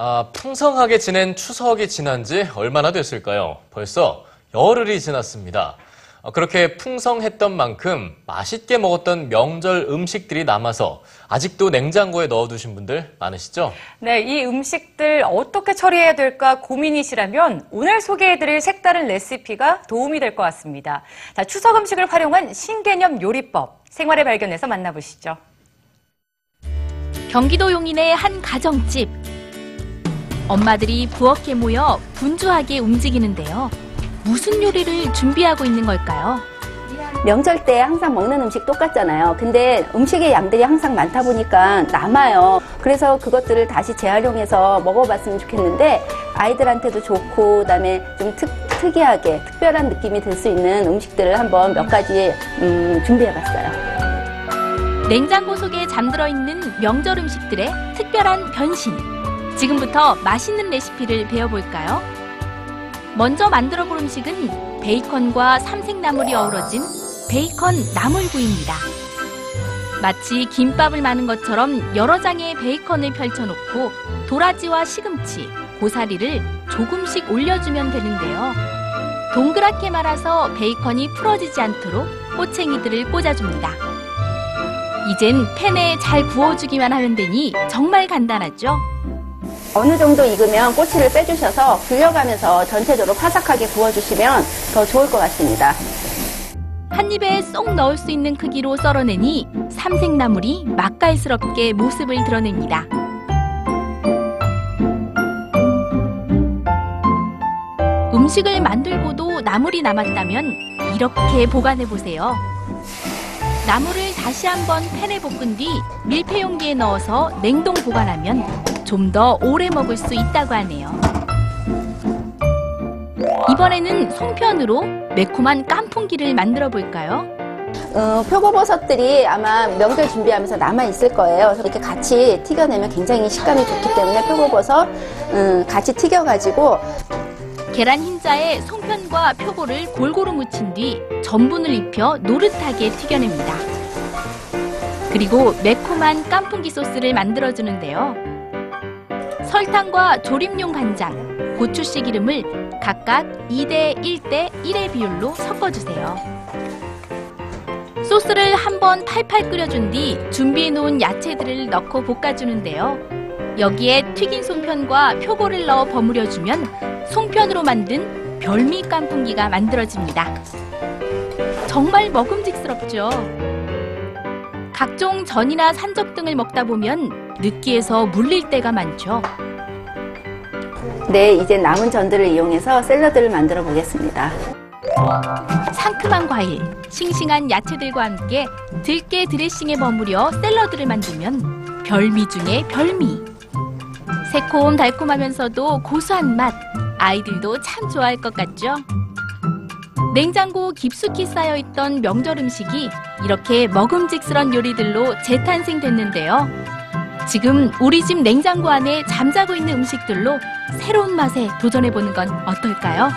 아, 풍성하게 지낸 추석이 지난 지 얼마나 됐을까요? 벌써 열흘이 지났습니다. 어, 그렇게 풍성했던 만큼 맛있게 먹었던 명절 음식들이 남아서 아직도 냉장고에 넣어두신 분들 많으시죠? 네, 이 음식들 어떻게 처리해야 될까 고민이시라면 오늘 소개해드릴 색다른 레시피가 도움이 될 것 같습니다. 자, 추석 음식을 활용한 신개념 요리법 생활의 발견에서 만나보시죠. 경기도 용인의 한 가정집. 엄마들이 부엌에 모여 분주하게 움직이는데요. 무슨 요리를 준비하고 있는 걸까요? 명절 때 항상 먹는 음식 똑같잖아요. 근데 음식의 양들이 항상 많다 보니까 남아요. 그래서 그것들을 다시 재활용해서 먹어봤으면 좋겠는데 아이들한테도 좋고 그다음에 좀 특, 특이하게 특별한 느낌이 들 수 있는 음식들을 한번 몇 가지 음, 준비해봤어요. 냉장고 속에 잠들어 있는 명절 음식들의 특별한 변신. 지금부터 맛있는 레시피를 배워볼까요? 먼저 만들어 볼 음식은 베이컨과 삼색나물이 어우러진 베이컨 나물구이입니다. 마치 김밥을 마는 것처럼 여러 장의 베이컨을 펼쳐놓고 도라지와 시금치, 고사리를 조금씩 올려주면 되는데요. 동그랗게 말아서 베이컨이 풀어지지 않도록 꼬챙이들을 꽂아줍니다. 이젠 팬에 잘 구워주기만 하면 되니 정말 간단하죠? 어느 정도 익으면 꼬치를 빼주셔서 굴려가면서 전체적으로 파삭하게 구워주시면 더 좋을 것 같습니다. 한 입에 쏙 넣을 수 있는 크기로 썰어내니 삼색나물이 맛깔스럽게 모습을 드러냅니다. 음식을 만들고도 나물이 남았다면 이렇게 보관해 보세요. 나물을 다시 한번 팬에 볶은 뒤 밀폐 용기에 넣어서 냉동 보관하면 좀 더 오래 먹을 수 있다고 하네요. 이번에는 송편으로 매콤한 깐풍기를 만들어 볼까요? 어, 표고버섯들이 아마 명절 준비하면서 남아 있을 거예요. 그래서 이렇게 같이 튀겨내면 굉장히 식감이 좋기 때문에 표고버섯 음, 같이 튀겨가지고 계란 흰자에 송편과 표고를 골고루 묻힌 뒤 전분을 입혀 노릇하게 튀겨냅니다. 그리고 매콤한 깐풍기 소스를 만들어주는데요. 설탕과 조림용 간장, 고추씨 기름을 각각 2대 1대 1의 비율로 섞어주세요. 소스를 한번 팔팔 끓여준 뒤 준비해 놓은 야채들을 넣고 볶아주는데요. 여기에 튀긴 송편과 표고를 넣어 버무려주면 송편으로 만든 별미 깐풍기가 만들어집니다. 정말 먹음직스럽죠. 각종 전이나 산적 등을 먹다 보면 느끼해서 물릴 때가 많죠. 네, 이제 남은 전들을 이용해서 샐러드를 만들어 보겠습니다. 상큼한 과일, 싱싱한 야채들과 함께 들깨 드레싱에 버무려 샐러드를 만들면 별미 중에 별미. 새콤 달콤하면서도 고소한 맛, 아이들도 참 좋아할 것 같죠? 냉장고 깊숙이 쌓여있던 명절 음식이 이렇게 먹음직스런 요리들로 재탄생됐는데요. 지금 우리 집 냉장고 안에 잠자고 있는 음식들로 새로운 맛에 도전해보는 건 어떨까요?